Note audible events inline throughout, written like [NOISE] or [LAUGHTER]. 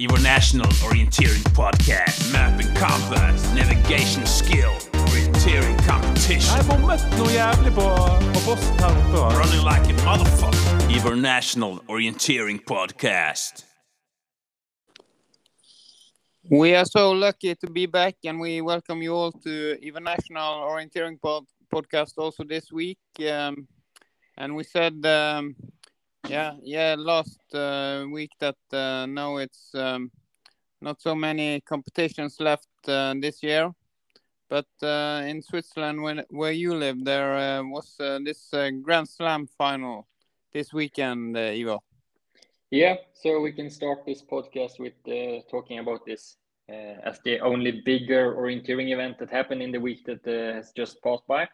Your national orienteering podcast. Map and compass, navigation skill, orienteering competition. Jeg bommet noe jævlig på, på posten her oppe. va? Running like a motherfucker. Your national orienteering podcast. We are so lucky to be back, and we welcome you all to Even National Orienteering pod- Podcast also this week. Um, and we said, um, yeah, yeah, last uh, week that uh, now it's um, not so many competitions left uh, this year. But uh, in Switzerland, when, where you live, there uh, was uh, this Grand Slam final this weekend, uh, Ivo. Yeah, so we can start this podcast with talking about this as the only bigger orienteering event that happened in the week that has just passed by.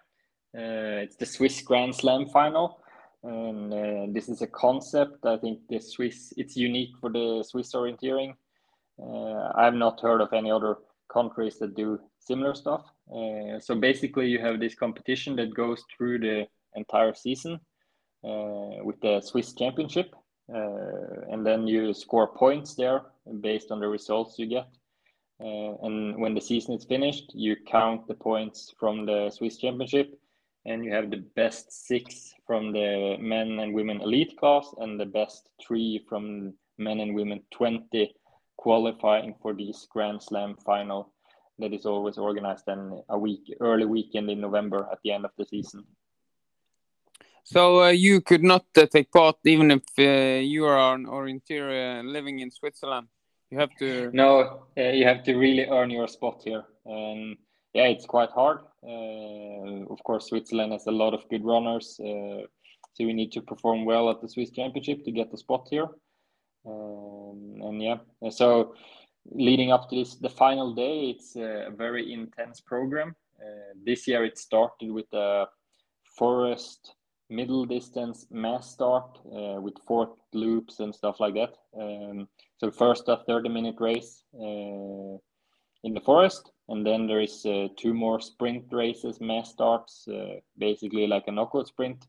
It's the Swiss Grand Slam final, and uh, this is a concept. I think the Swiss it's unique for the Swiss orienteering. Uh, I've not heard of any other countries that do similar stuff. Uh, so basically, you have this competition that goes through the entire season uh, with the Swiss Championship uh, and then you score points there based on the results you get. Uh, and when the season is finished, you count the points from the Swiss Championship, and you have the best six from the men and women elite class, and the best three from men and women 20 qualifying for this Grand Slam final that is always organized in a week, early weekend in November at the end of the season. So uh, you could not uh, take part even if uh, you are an orienteer uh, living in Switzerland. You have to. No, uh, you have to really earn your spot here. And yeah, it's quite hard. Uh, of course, Switzerland has a lot of good runners. Uh, so we need to perform well at the Swiss Championship to get the spot here. Um, and yeah, so leading up to this, the final day, it's a very intense program. Uh, this year it started with a forest middle distance mass start uh, with four loops and stuff like that. Um, so first a 30 minute race uh, in the forest, and then there is uh, two more sprint races, mass starts, uh, basically like a knockout sprint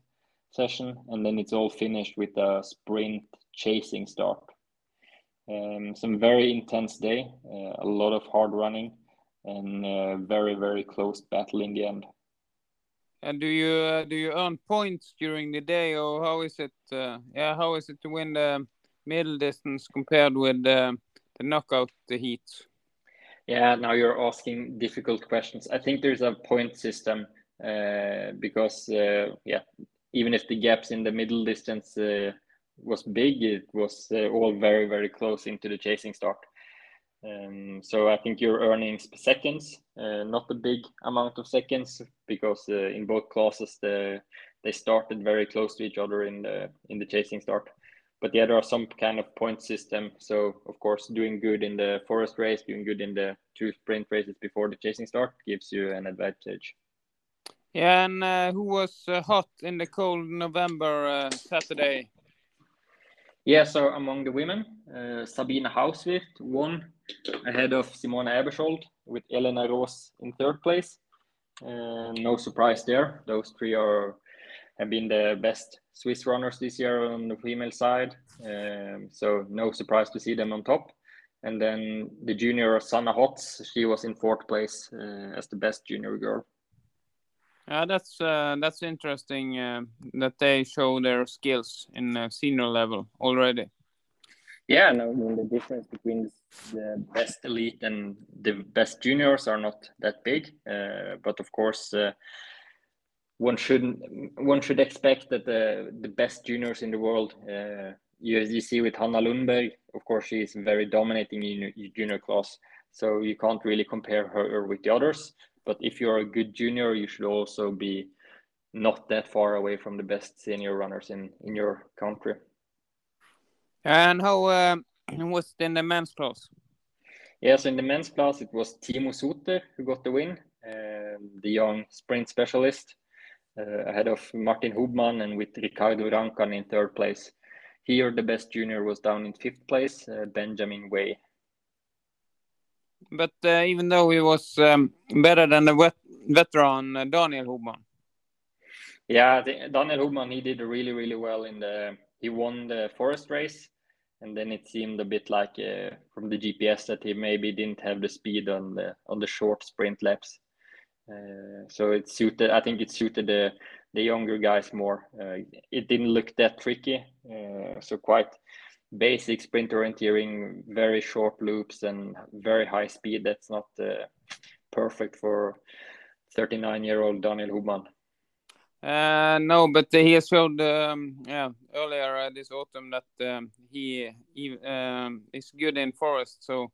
session, and then it's all finished with a sprint chasing start. Um, some very intense day, uh, a lot of hard running, and uh, very very close battle in the end. And do you uh, do you earn points during the day, or how is it? Uh, yeah, how is it to win the middle distance compared with the knockout the heats? Yeah, now you're asking difficult questions. I think there's a point system uh, because, uh, yeah, even if the gaps in the middle distance uh, was big, it was uh, all very, very close into the chasing start. Um, so I think you're earning seconds, uh, not a big amount of seconds, because uh, in both classes the they started very close to each other in the in the chasing start. But yeah, there are some kind of point system. So of course, doing good in the forest race, doing good in the two sprint races before the chasing start gives you an advantage. Yeah, and uh, who was uh, hot in the cold November uh, Saturday? Yeah, so among the women, uh, Sabine Hauswirth won ahead of Simona Aebersold with Elena Roos in third place. Uh, no surprise there. Those three are have been the best Swiss runners this year on the female side. Um, so no surprise to see them on top. And then the junior Sanna Hotz, she was in fourth place uh, as the best junior girl. Yeah, that's uh, that's interesting uh, that they show their skills in uh, senior level already. Yeah, no, I mean, the difference between the best elite and the best juniors are not that big. Uh, but of course, uh, one shouldn't one should expect that the the best juniors in the world. Uh, you, you see with Hanna Lundberg, of course, she is very dominating in junior class. So you can't really compare her with the others. But if you're a good junior, you should also be not that far away from the best senior runners in in your country. And how um, [CLEARS THROAT] was it in the men's class? Yeah, so in the men's class, it was Timo Suter who got the win, um, the young sprint specialist, ahead of Martin Hubmann and with Riccardo Rancan in third place. Here, the best junior was down in fifth place, uh, Benjamin Way. But uh, even though he was um, better than the vet veteran uh, Daniel Hubmann. Yeah, the, Daniel Hubmann, he did really, really well in the, he won the forest race and then it seemed a bit like uh, from the GPS that he maybe didn't have the speed on the on the short sprint laps. Uh, so it suited. I think it suited the the younger guys more. Uh, it didn't look that tricky, uh, so quite basic sprint orienteering, very short loops and very high speed. That's not uh, perfect for 39 year old Daniel Hubmann. Uh, no, but he has showed um, yeah earlier uh, this autumn that um, he, he um, is good in forest. So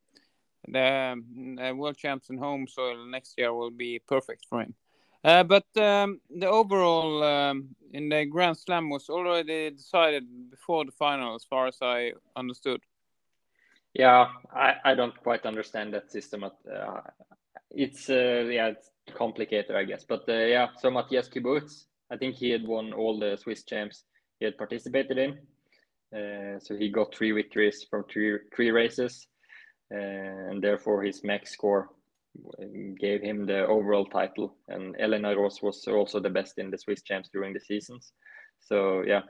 the world champs in home soil next year will be perfect for him. Uh, but um, the overall um, in the Grand Slam was already decided before the final, as far as I understood. Yeah, I, I don't quite understand that system. Uh, it's uh, yeah, it's complicated, I guess. But uh, yeah, so Matthias Kyburz, I think he had won all the Swiss champs he had participated in. Uh, so he got three victories from three three races, and therefore his max score gave him the overall title. And Elena Roos was also the best in the Swiss champs during the seasons. So yeah,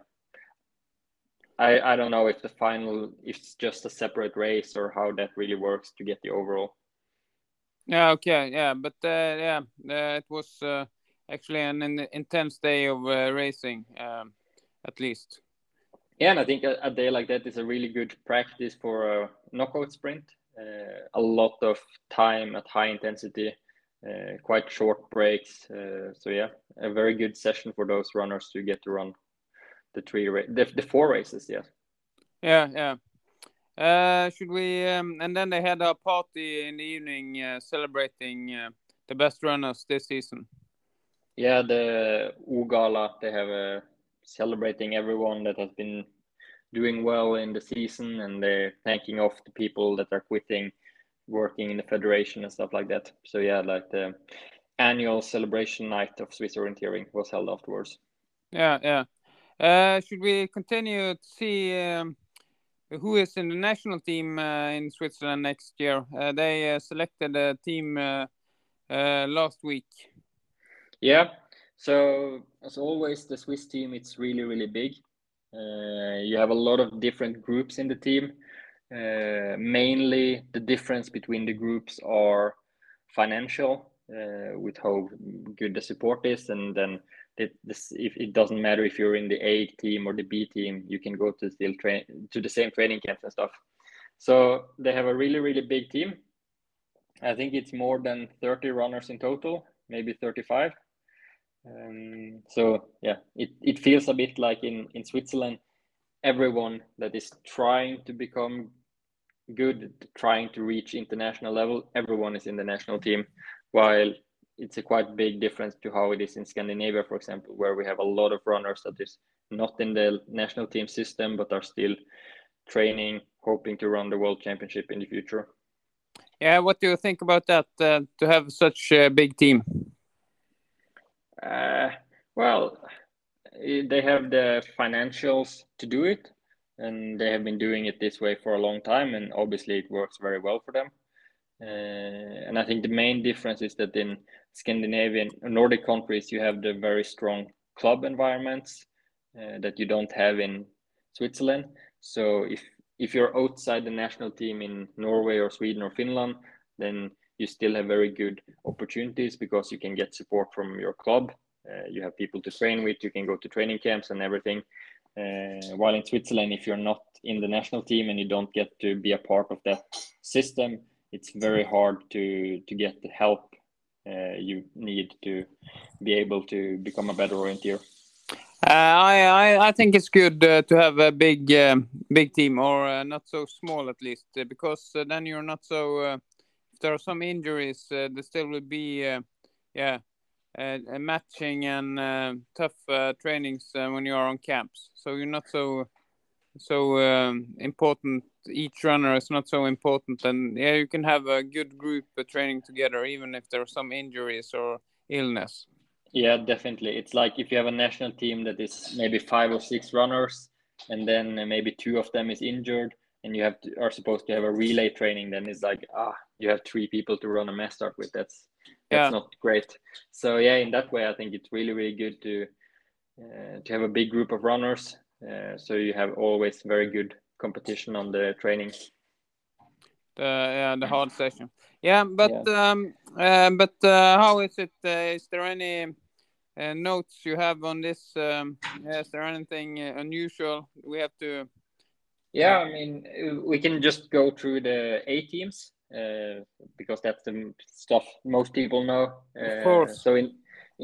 I I don't know if the final if it's just a separate race or how that really works to get the overall. Yeah. Okay. Yeah. But uh, yeah, uh, it was uh, actually an, an, intense day of uh, racing, um, at least. Yeah, and I think a, a, day like that is a really good practice for a knockout sprint. Uh, a lot of time at high intensity, uh, quite short breaks. so yeah, a very good session for those runners to get to run the three the, the four races. Yeah. Yeah. Yeah. Uh, should we? Um, and then they had a party in the evening uh, celebrating uh, the best runners this season. Yeah, the Ugala they have a uh, celebrating everyone that has been doing well in the season, and they're thanking off the people that are quitting, working in the federation and stuff like that. So yeah, like the annual celebration night of Swiss orienteering was held afterwards. Yeah, yeah. Uh, should we continue to see? Um who is in the national team uh, in Switzerland next year. Uh, they uh, selected a team last week. Yeah. So as always, the Swiss team it's really really big. You have a lot of different groups in the team. Uh, mainly the difference between the groups are financial uh, with how good the support is and then it, this, if it doesn't matter if you're in the A team or the B team, you can go to still train to the same training camps and stuff. So they have a really really big team. I think it's more than 30 runners in total, maybe 35. Um, so yeah, it, it feels a bit like in in Switzerland, everyone that is trying to become good, trying to reach international level, everyone is in the national team, while it's a quite big difference to how it is in Scandinavia, for example, where we have a lot of runners that is not in the national team system but are still training, hoping to run the world championship in the future. Yeah, what do you think about that? Uh, to have such a big team? Uh, well, they have the financials to do it, and they have been doing it this way for a long time, and obviously it works very well for them. Uh, and I think the main difference is that in Scandinavian Nordic countries, you have the very strong club environments uh, that you don't have in Switzerland. So if if you're outside the national team in Norway or Sweden or Finland, then you still have very good opportunities because you can get support from your club. Uh, you have people to train with. You can go to training camps and everything. Uh, while in Switzerland, if you're not in the national team and you don't get to be a part of that system, it's very hard to to get the help uh, you need to be able to become a better orienteer? Uh, I, I, I think it's good uh, to have a big um, big team or uh, not so small at least uh, because uh, then you're not so if there are some injuries uh, there still will be uh, yeah matching and uh, tough trainings when you are on camps. So you're not so so um, important each runner is not so important. And yeah you can have a good group training together even if there are some injuries or illness. Yeah definitely. It's like if you have a national team that is maybe five or six runners and then maybe two of them is injured and you have to, are supposed to have a relay training then it's like ah you have three people to run a mass start with that's that's yeah. not great so yeah in that way i think it's really really good to uh, to have a big group of runners uh, so you have always very good competition on the training. The yeah, the hard session. Yeah, but um, uh, but uh, how is it? Uh, is there any uh, notes you have on this? Um, is there anything unusual we have to? Yeah, I mean, we can just go through the A teams uh, because that's the stuff most people know. Of course. So in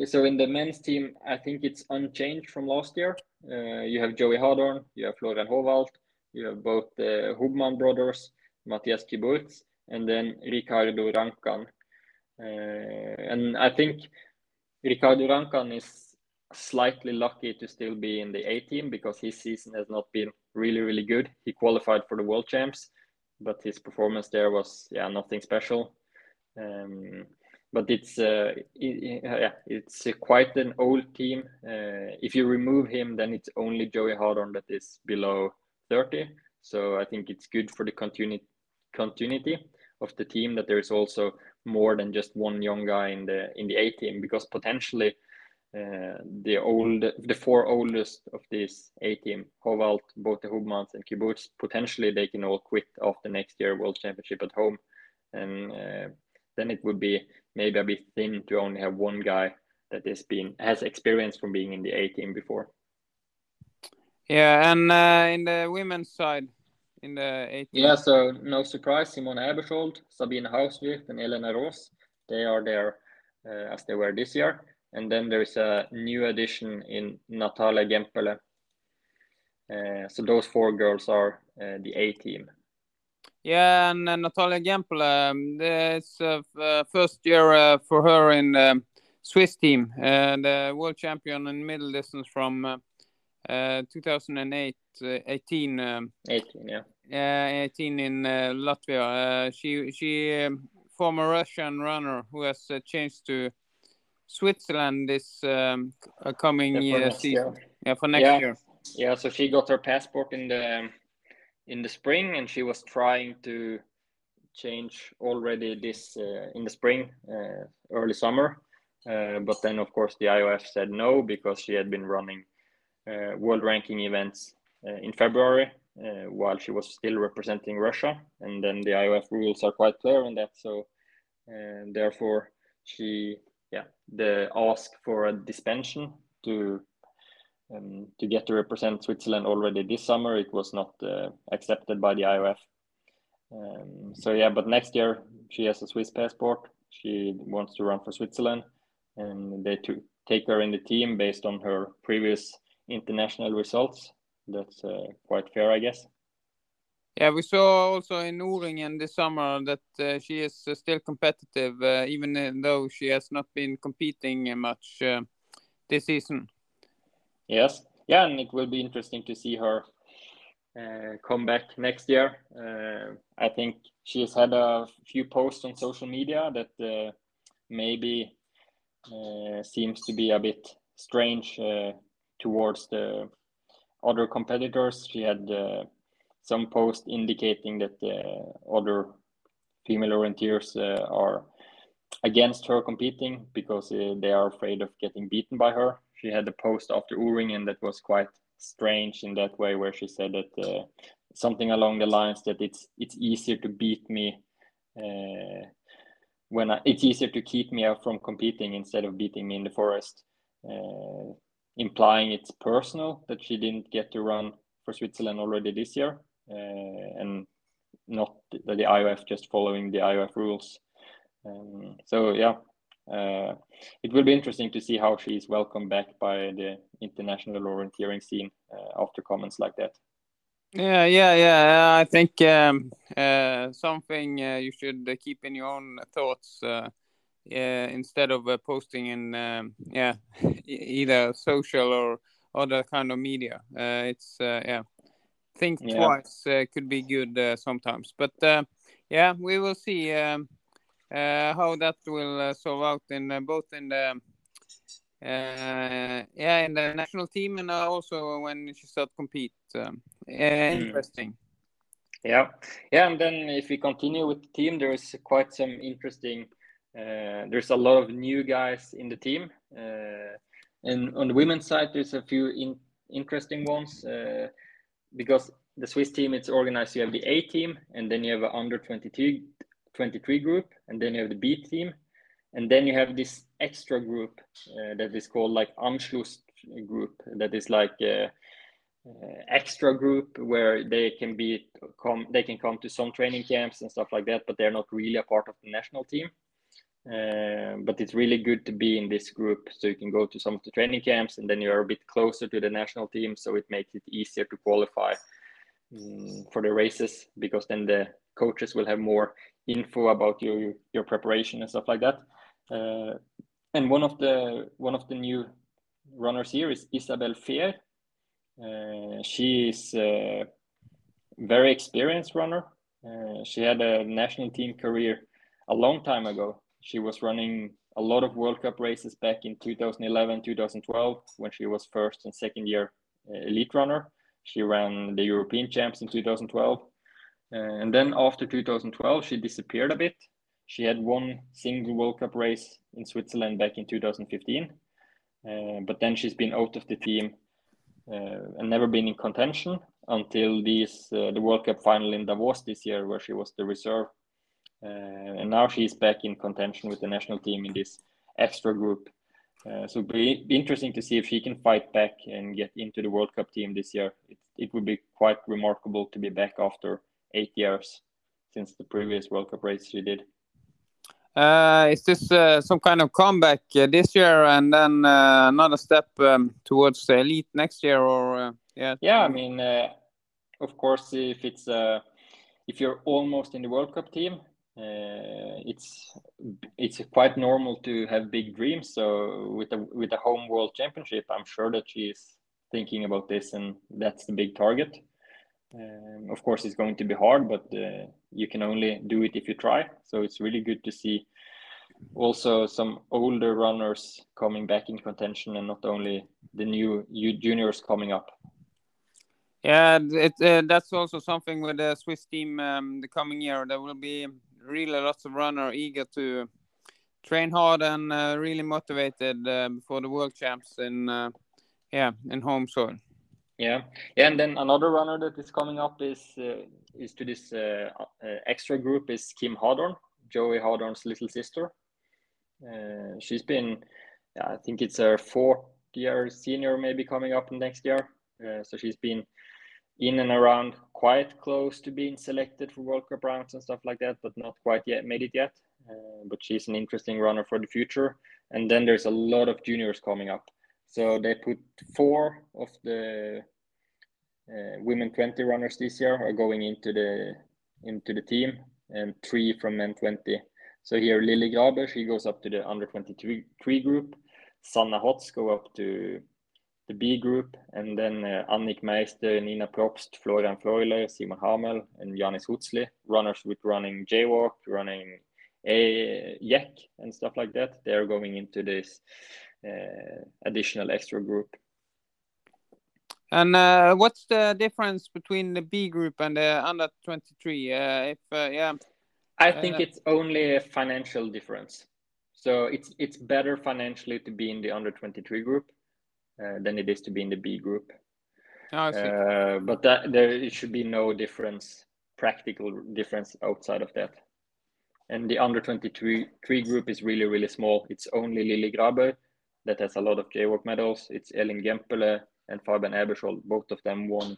so in the men's team, I think it's unchanged from last year. you have Joey Hadorn, you have Florian Howald, you have both the Hubmann brothers, Matthias Kyburz, and then Riccardo Rancan. Uh, and I think Riccardo Rancan is slightly lucky to still be in the A team because his season has not been really, really good. He qualified for the World Champs, but his performance there was yeah nothing special. Um, but it's uh, it, yeah it's quite an old team. Uh, if you remove him, then it's only Joey Hadorn that is below 30. So I think it's good for the continuity continuity of the team that there is also more than just one young guy in the in the A team because potentially uh, the old the four oldest of this A team, Howald, both the Hubmanns and Kyburz, potentially they can all quit after next year World Championship at home, and uh, then it would be maybe a bit thin to only have one guy that has been has experience from being in the A team before. Yeah, and uh, in the women's side, in the 18. Yeah, so no surprise, Simone Aebersold, Sabine Hauswirth, and Elena Roos, they are there uh, as they were this year. And then there's a new addition in Natalia Gemperle. Uh, so those four girls are uh, the A team. Yeah, and uh, Natalia Gemperle, um, it's uh, uh, first year for her in the Swiss team, the world champion in middle distance from 2008 18. Um, 18, yeah. Uh, 18 in uh, Latvia. Uh, she she um, former Russian runner who has uh, changed to Switzerland this um, coming yeah, season. Year. Yeah, for next yeah. year. Yeah, so she got her passport in the in the spring, and she was trying to change already this uh, in the spring, uh, early summer. but then, of course, the IOF said no because she had been running world ranking events uh, in February uh, while she was still representing Russia. And then the IOF rules are quite clear on that. So uh, therefore, she yeah the ask for a suspension to um, to get to represent Switzerland already this summer. It was not uh, accepted by the IOF. Um, so yeah, but next year she has a Swiss passport. She wants to run for Switzerland, and they to take her in the team based on her previous international results that's uh, quite fair, I guess. Yeah, we saw also in O-Ringen this summer that uh, she is uh, still competitive, uh, even though she has not been competing much uh, this season. Yes, yeah, and it will be interesting to see her come back next year. I think she has had a few posts on social media that maybe seems to be a bit strange towards the other competitors. She had some posts indicating that uh, other female orienteers uh, are against her competing because uh, they are afraid of getting beaten by her. She had a post after O-ringen that was quite strange in that way, where she said that uh, something along the lines that it's it's easier to beat me uh, when I, it's easier to keep me out from competing instead of beating me in the forest. Uh, implying it's personal that she didn't get to run for Switzerland already this year, and not the, the IOF just following the IOF rules. Um, so yeah, uh, it will be interesting to see how she is welcomed back by the international orienteering scene uh, after comments like that. Yeah, yeah, yeah. I think um, uh, something uh, you should keep in your own thoughts uh, instead of uh, posting in um, yeah [LAUGHS] either social or other kind of media. Uh, it's uh, yeah, think yeah. twice uh, could be good uh, sometimes. But uh, yeah, we will see um, how that will solve out in both in the yeah in the national team and also when she start compete. Um, mm. interesting. Yeah, yeah, and then if we continue with the team, there is quite some interesting uh, there's a lot of new guys in the team. Uh, and on the women's side, there's a few in, interesting ones uh, because the Swiss team, it's organized. You have the A team, and then you have an under 22, 23 group, and then you have the B team, and then you have this extra group uh, that is called like Anschluss group. That is like a, uh, extra group where they can be come they can come to some training camps and stuff like that, but they're not really a part of the national team. Uh, but it's really good to be in this group. So you can go to some of the training camps and then you're a bit closer to the national team. So it makes it easier to qualify um, for the races because then the coaches will have more info about your your preparation and stuff like that. Uh, and one of the one of the new runners here is Isabelle Fehr. Uh, she is a very experienced runner. Uh, she had a national team career a long time ago she was running a lot of World Cup races back in 2011, 2012, when she was first and second year uh, elite runner. She ran the European champs in 2012. Uh, and then after 2012, she disappeared a bit. She had one single World Cup race in Switzerland back in 2015. Uh, but then she's been out of the team uh, and never been in contention until these, uh, the World Cup final in Davos this year, where she was the reserve and now she's back in contention with the national team in this extra group. Uh, so be, be interesting to see if she can fight back and get into the World Cup team this year. It, it would be quite remarkable to be back after eight years since the previous World Cup race she did. Uh, is this uh, some kind of comeback uh, this year and then uh, another step um, towards the elite next year, or uh, yeah? Yeah, I mean, uh, of course, if it's if you're almost in the World Cup team, uh, it's it's quite normal to have big dreams. So with the with the home world championship, I'm sure that she's thinking about this, and that's the big target. Um, of course, it's going to be hard, but uh, you can only do it if you try. So it's really good to see also some older runners coming back in contention, and not only the new juniors coming up. Yeah, it, uh, that's also something with the Swiss team um, the coming year. There will be really lots of runners eager to train hard and uh, really motivated uh, before the world champs in uh, yeah in home soil. Yeah, yeah, and then another runner that is coming up is uh, is to this uh, uh, extra group is Kim Hadorn, Joey Hadorn's little sister. she's been, I think it's her fourth year senior, maybe coming up next year. so she's been in and around quite close to being selected for World Cup rounds and stuff like that, but not quite yet made it yet. Uh, but she's an interesting runner for the future. And then there's a lot of juniors coming up. So they put four of the uh, women 20 runners this year are going into the into the team, and three from men 20. So here Lily Graber, she goes up to the under 23 group. Sanna Hotz go up to the B group, and then uh, Annick Meister, Nina Probst, Florian Freuler, Simon Hamel, and Janis Hutzli, runners with running JWOC, running a yak, and stuff like that. They're going into this uh, additional extra group. And uh, what's the difference between the B group and the under 23? Uh, if uh, yeah, I think uh, it's only a financial difference. So it's it's better financially to be in the under 23 group than it is to be in the B group. Oh, uh, but that there should be no difference, practical difference outside of that. And the under 23 group is really, really small. It's only Lily Graber that has a lot of JWOC medals. It's Elin Gemperle and Fabian Aebersold. Both of them won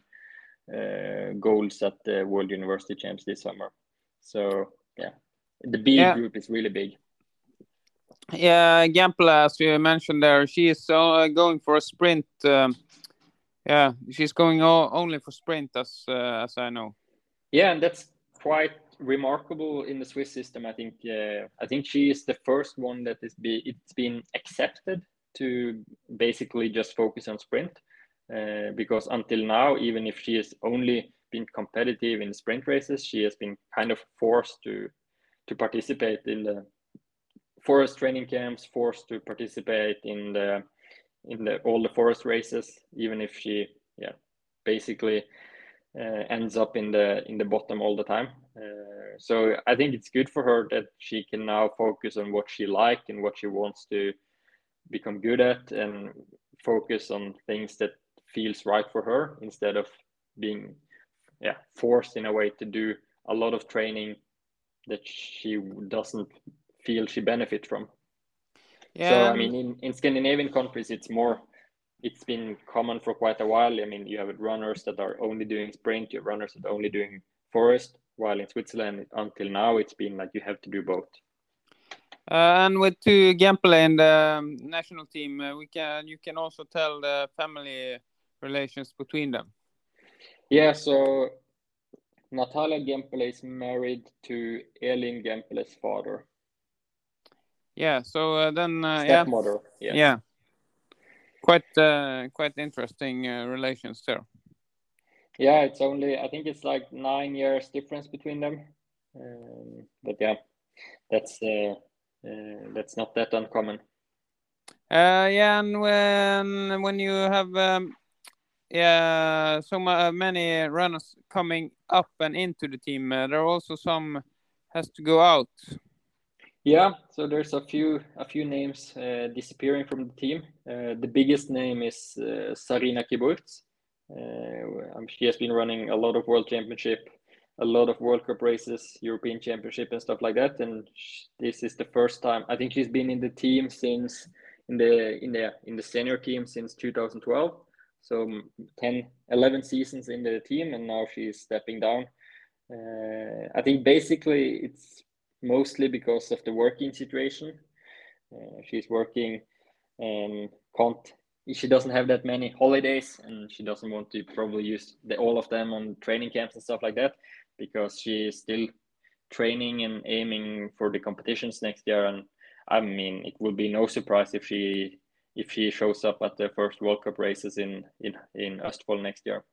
uh, golds at the World University Champs this summer. So, yeah, the B yeah. group is really big. Yeah, Gemperle, as you mentioned there, she is uh, going for a sprint. Um, yeah, she's going only for sprint, as uh, as I know. Yeah, and that's quite remarkable in the Swiss system. I think uh, I think she is the first one that is be it's been accepted to basically just focus on sprint. Uh, because until now, even if she has only been competitive in sprint races, she has been kind of forced to to participate in the forest training camps, forced to participate in the in the all the forest races, even if she yeah basically uh, ends up in the in the bottom all the time. Uh, so I think it's good for her that she can now focus on what she likes and what she wants to become good at, and focus on things that feels right for her instead of being yeah forced in a way to do a lot of training that she doesn't feel she benefit from. Yeah. So I um, mean, in, in Scandinavian countries, it's more. It's been common for quite a while. I mean, you have runners that are only doing sprint. You have runners that are only doing forest. While in Switzerland, until now, it's been like you have to do both. Uh, and with two Gemperle in the um, national team, uh, we can you can also tell the family relations between them. Yeah. So Natalia Gemperle is married to Elin Gemperle's father, Yeah. So uh, then, uh, yeah, stepmother. Yeah. yeah, quite uh, quite interesting uh, relations there. Yeah, it's only I think it's like nine years difference between them. Um, but yeah, that's uh, uh, that's not that uncommon. Uh, yeah, and when when you have um, yeah so ma- many runners coming up and into the team, uh, there are also some has to go out. Yeah, so there's a few a few names uh, disappearing from the team. Uh, the biggest name is uh, Sarina Kyburz. Uh, um, she has been running a lot of World Championship, a lot of World Cup races, European Championship, and stuff like that. And sh- this is the first time I think she's been in the team since in the in the in the senior team since 2012. So mm, 10, 11 seasons in the team, and now she's stepping down. Uh, I think basically it's mostly because of the working situation. Uh, she's working and can't. She doesn't have that many holidays, and she doesn't want to probably use the, all of them on training camps and stuff like that, because she is still training and aiming for the competitions next year. And I mean, it will be no surprise if she if she shows up at the first World Cup races in in in Östfold next year,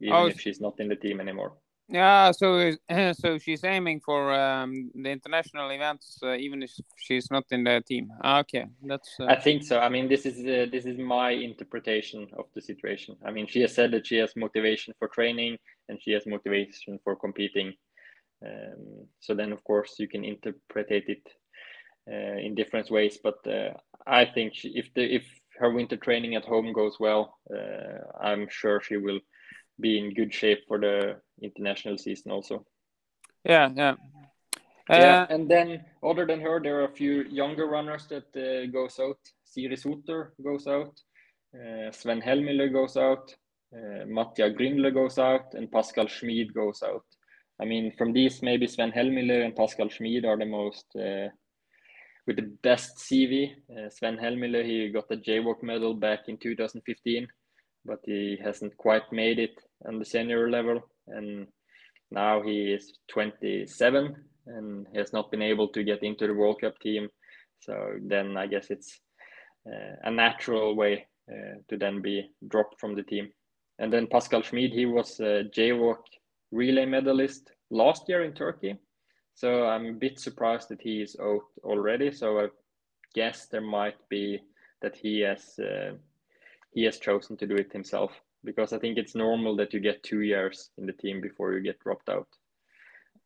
even Oh, if she's not in the team anymore. Yeah, so [CLEARS THROAT] so she's aiming for um, the international events, uh, even if she's not in the team. Ah, Okay, that's uh, I think so. I mean, this is uh, this is my interpretation of the situation. I mean, she has said that she has motivation for training and she has motivation for competing. Um, so then, of course, you can interpret it uh, in different ways. But uh, I think she, if the if her winter training at home goes well, uh, I'm sure she will be in good shape for the international season also. yeah, yeah. yeah, Uh, and then other than her, there are a few younger runners that uh, goes out. Siri Suter goes out, uh, Sven Hellmüller goes out, uh, Mattia Grindle goes out, and Pascal Schmid goes out. I mean, from these, maybe Sven Hellmüller and Pascal Schmid are the most uh, with the best CV. Uh, Sven Hellmüller, he got the JWOC medal back in 2015, but he hasn't quite made it on the senior level, and now he is 27 and he has not been able to get into the World Cup team. So then I guess it's uh, a natural way uh, to then be dropped from the team. And then Pascal Schmid, he was a JWOC relay medalist last year in Turkey. So I'm a bit surprised that he is out already. So I guess there might be that he has uh, he has chosen to do it himself because I think it's normal that you get two years in the team before you get dropped out.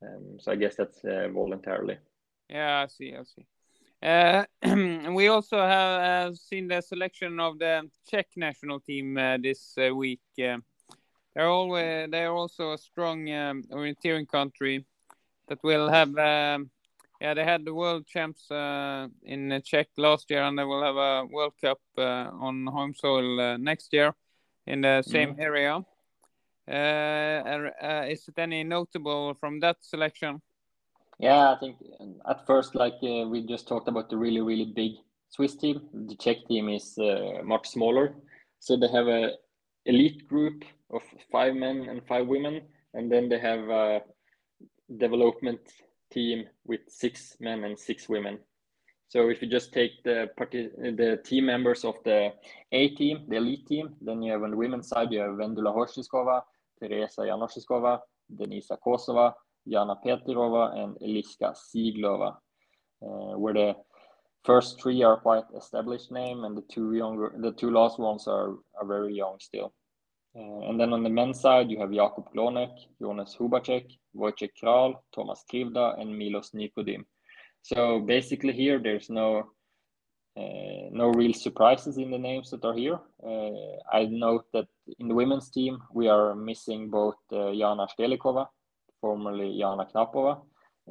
Um, so I guess that's uh, voluntarily. Yeah, I see. I see. Uh, [CLEARS THROAT] we also have uh, seen the selection of the Czech national team uh, this uh, week. Uh, they're always they are also a strong um, orienteering country that will have. Um, yeah, they had the world champs uh, in uh, Czech last year, and they will have a World Cup uh, on home soil uh, next year in the same area. Uh, uh, is it any notable from that selection? Yeah, I think at first, like uh, we just talked about the really, really big Swiss team, the Czech team is uh, much smaller. So they have a elite group of five men and five women, and then they have a development team with six men and six women. So if you just take the the team members of the A team, the elite team, then you have on the women's side you have Vendula Horsiskova, Teresa Janošiskova, Denisa Kosova, Jana Petirova, and Eliska Siglova, uh, where the first three are quite established name, and the two younger, the two last ones are are very young still. Uh, and then on the men's side, you have Jakub Glonek, Jonas Hubacek, Wojciech Kral, Thomas Krivda, and Milos Nikodim. So basically here, there's no Uh, no real surprises in the names that are here. Uh, I note that in the women's team, we are missing both uh, Jana Stelikova, formerly Jana Knapova,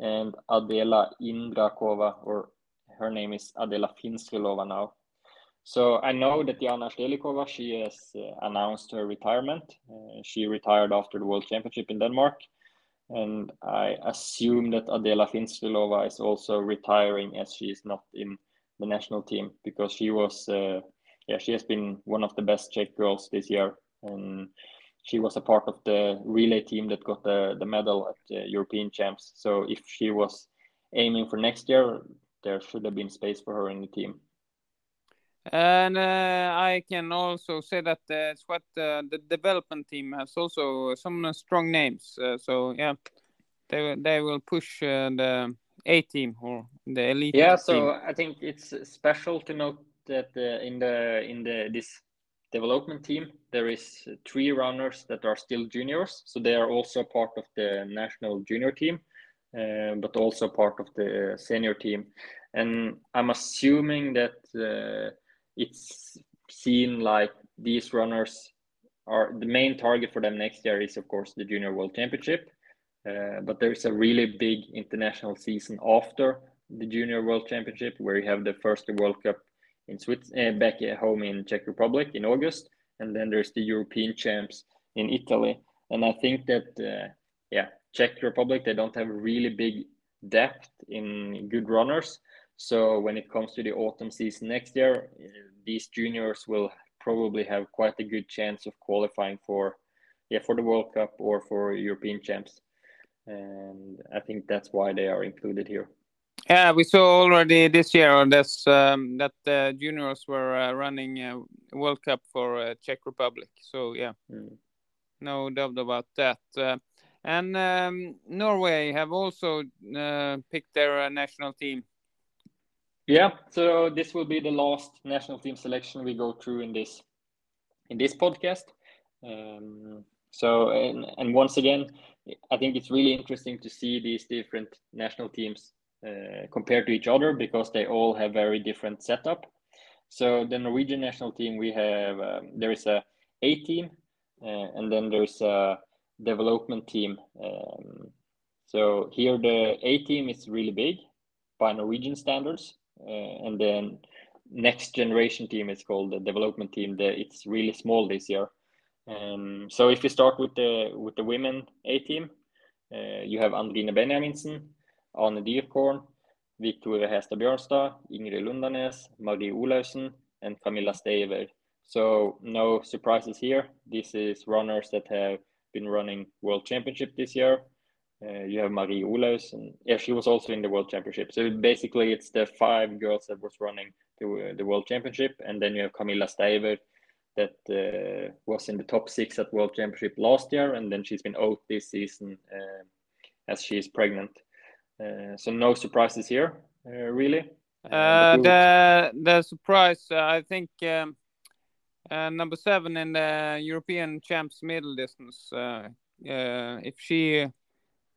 and Adela Indrakova, or her name is Adela Finstrilova now. So I know that Jana Stelikova, she has uh, announced her retirement. Uh, she retired after the World Championship in Denmark. And I assume that Adela Finstrilova is also retiring as she is not in the national team because she was, uh, yeah, she has been one of the best Czech girls this year, and she was a part of the relay team that got the the medal at the European champs. So if she was aiming for next year, there should have been space for her in the team. And uh, I can also say that uh, what uh, the development team has also some strong names. Uh, so yeah, they they will push uh, the A team or the elite. Yeah, so team. I think it's special to note that uh, in the in the this development team there is three runners that are still juniors, so they are also part of the national junior team, but also part of the senior team. And I'm assuming that it's seen like these runners are the main target for them next year is of course the junior world championship. Uh, but there's a really big international season after the junior world championship where you have the first world cup in Switzerland uh, back at home in czech republic in august and then there's the european champs in italy. And i think that uh, yeah czech republic they don't have really big depth in good runners so when it comes to the autumn season next year, these juniors will probably have quite a good chance of qualifying for, yeah, for the World Cup or for European champs. And I think that's why they are included here. Yeah, we saw already this year this, um, that uh, juniors were uh, running a World Cup for uh, Czech Republic. So yeah, mm. no doubt about that. Uh, and um, Norway have also uh, picked their uh, national team. Yeah, so this will be the last national team selection we go through in this in this podcast. Um, so and, and once again, I think it's really interesting to see these different national teams uh, compared to each other because they all have very different setup. So the Norwegian national team, we have um, there is a A team, uh, and then there's a development team. Um, so here the A team is really big by Norwegian standards, uh, and then next generation team is called the development team. The, it's really small this year. Um, so if you start with the with the women A team, uh, you have Andrine Benjaminsen, Arne Dyrkorn, Victoria Hæstad Bjørnstad, Ingrid Lundanes, Marie Olausen, and Camilla Stever. So no surprises here. This is runners that have been running World Championship this year uh, you have Marie Olaus, and yeah, she was also in the World Championship. So basically, it's the five girls that was running the, the World Championship, and then you have Camilla Steiver that uh, was in the top six at World Championship last year, and then she's been out this season uh, as she is pregnant. Uh, so no surprises here, uh, really. Uh, the the surprise, I think. Um, number seven in the European champs middle distance. if she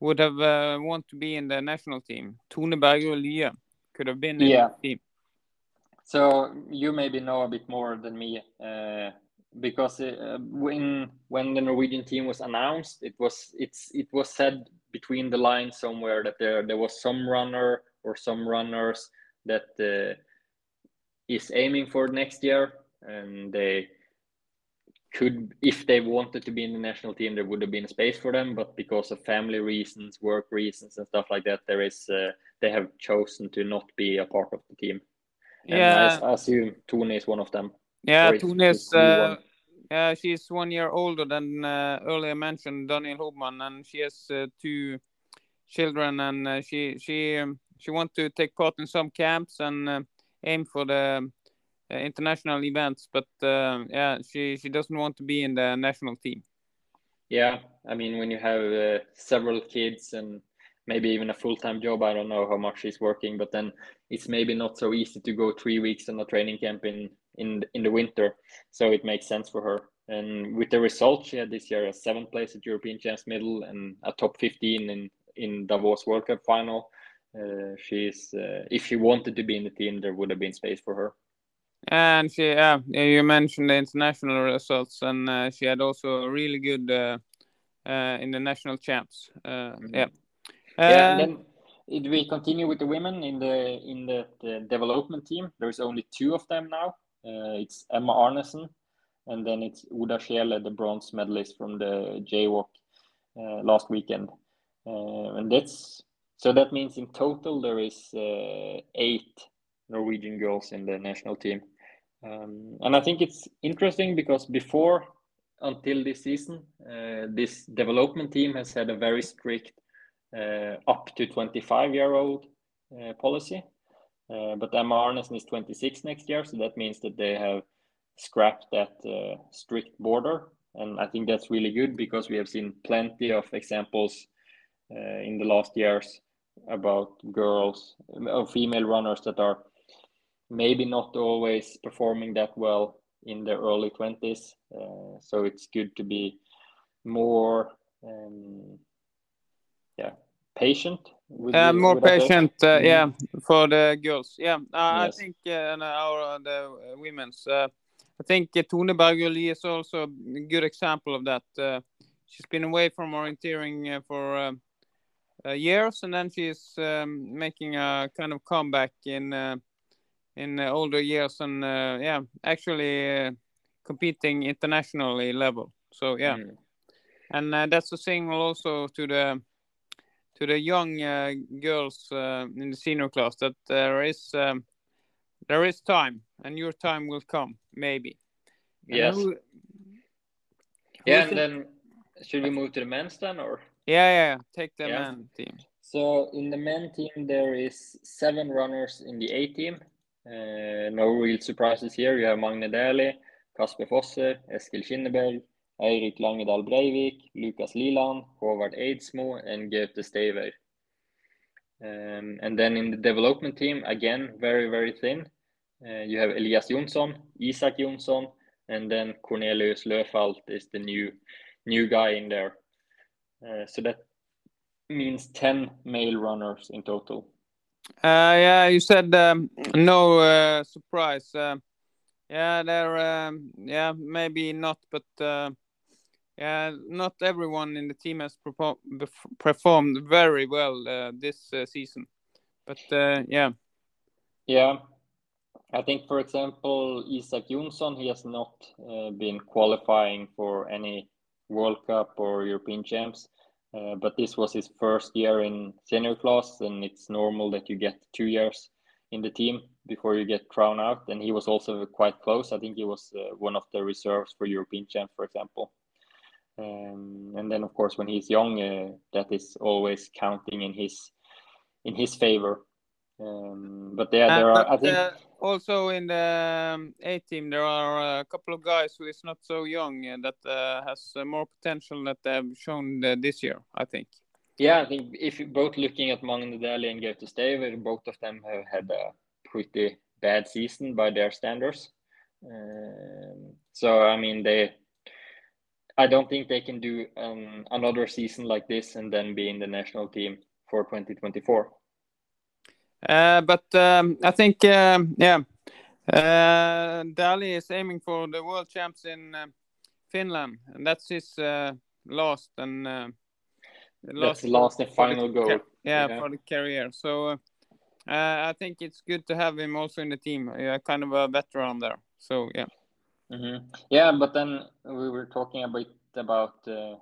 would have uh, want to be in the national team. Tone Bergerud Lye could have been in yeah. the team. So you maybe know a bit more than me uh, because uh, when when the Norwegian team was announced, it was it's it was said between the lines somewhere that there there was some runner or some runners that uh, is aiming for next year, and they could if they wanted to be in the national team there would have been space for them but because of family reasons work reasons and stuff like that there is uh, they have chosen to not be a part of the team. And yeah. i, assume tune is one of them. Yeah tune is uh, yeah she's one year older than uh, earlier mentioned daniel hubmann and she has uh, two children and uh, she she um, she wants to take part in some camps and uh, aim for the international events, but uh, yeah, she she doesn't want to be in the national team. Yeah, I mean, when you have uh, several kids and maybe even a full-time job, I don't know how much she's working, but then it's maybe not so easy to go three weeks on a training camp in in in the winter. So it makes sense for her. And with the results she had this year, a seventh place at European Champs Middle and a top 15 in in Davos World Cup final, Uh, she's uh, if she wanted to be in the team, there would have been space for her. And she, yeah, you mentioned the international results, and uh, she had also really good uh, uh, in the national champs. Uh, Mhm. Yeah. yeah, and Uh, then if we continue with the women in the in the, the development team. There's only two of them now. Uh, it's Emma Arnesen, and then it's Uda Schele, the bronze medalist from the JWOC uh, last weekend. Uh, and that's so that means in total there is uh, eight Norwegian girls in the national team. Um, and I think it's interesting because before, until this season, uh, this development team has had a very strict uh, up to 25 year old uh, policy. Uh, but Emma Arnesen is 26 next year, so that means that they have scrapped that uh, strict border. And I think that's really good because we have seen plenty of examples uh, in the last years about girls or female runners that are maybe not always performing that well in the early 20s. Uh, so it's good to be more, um, yeah, patient. With uh, the- more patient, uh, Mhm. yeah, for the girls. Yeah, uh, Yes. I think uh, and our uh, the women's. Uh, I think Tone Bergøli is also a good example of that. Uh, she's been away from orienteering uh, for uh, uh, years, and then she's um, making a kind of comeback in in older years, and uh, yeah, actually uh, competing internationally level. So yeah, Mm. and uh, that's a signal also to the to the young uh, girls uh, in the senior class that there is um, there is time and your time will come maybe And Yes. who- Yeah, and then should we move to the men's then, or? yeah yeah take the Yeah. man team So in the men team, there is seven runners in the A team. Uh, no real surprises here. You have Magne Dæhli, Kasper Fosse, Eskil Kinneberg, Eirik Langedal Breivik, Lukas Liland, Håvard Eidsmo, and Gaute Steiwer. Um, and then in the development team, again, very, very thin. Uh, you have Elias Jonsson, Isak Jonsson, and then Cornelius Löfalt is the new new guy in there. Uh, so that means 10 male runners in total. Uh, yeah you said um, no uh, surprise. Uh, yeah there um, yeah maybe not but uh, yeah not everyone in the team has performed very well this season. But uh, yeah. Yeah, I think, for example, Isak Jonsson, he has not uh, been qualifying for any World Cup or European Champs, uh, but this was his first year in senior class, and it's normal that you get two years in the team before you get thrown out. And he was also quite close. I think he was uh, one of the reserves for European champ, for example. Um, and then, of course, when he's young, uh, that is always counting in his in his favor. Um, but yeah, there Uh, are. I think uh, also in the um, A team, there are a couple of guys who is not so young uh, that uh, has uh, more potential that they have shown uh, this year. I think. Yeah, I think if you both looking at Magne Dæhli and Gaute Steiwer, both of them have had a pretty bad season by their standards. Um, so I mean, they, I don't think they can do um, another season like this and then be in the national team for 2024. Uh, but um, I think um, yeah, uh, Dæhli is aiming for the world champs in uh, Finland, and that's his uh, last and uh, That's last and final ca- goal. yeah, Yeah. for the career. So uh, I think it's good to have him also in the team. Uh, kind of a veteran there. So yeah. hmm Yeah, but then we were talking a bit about uh,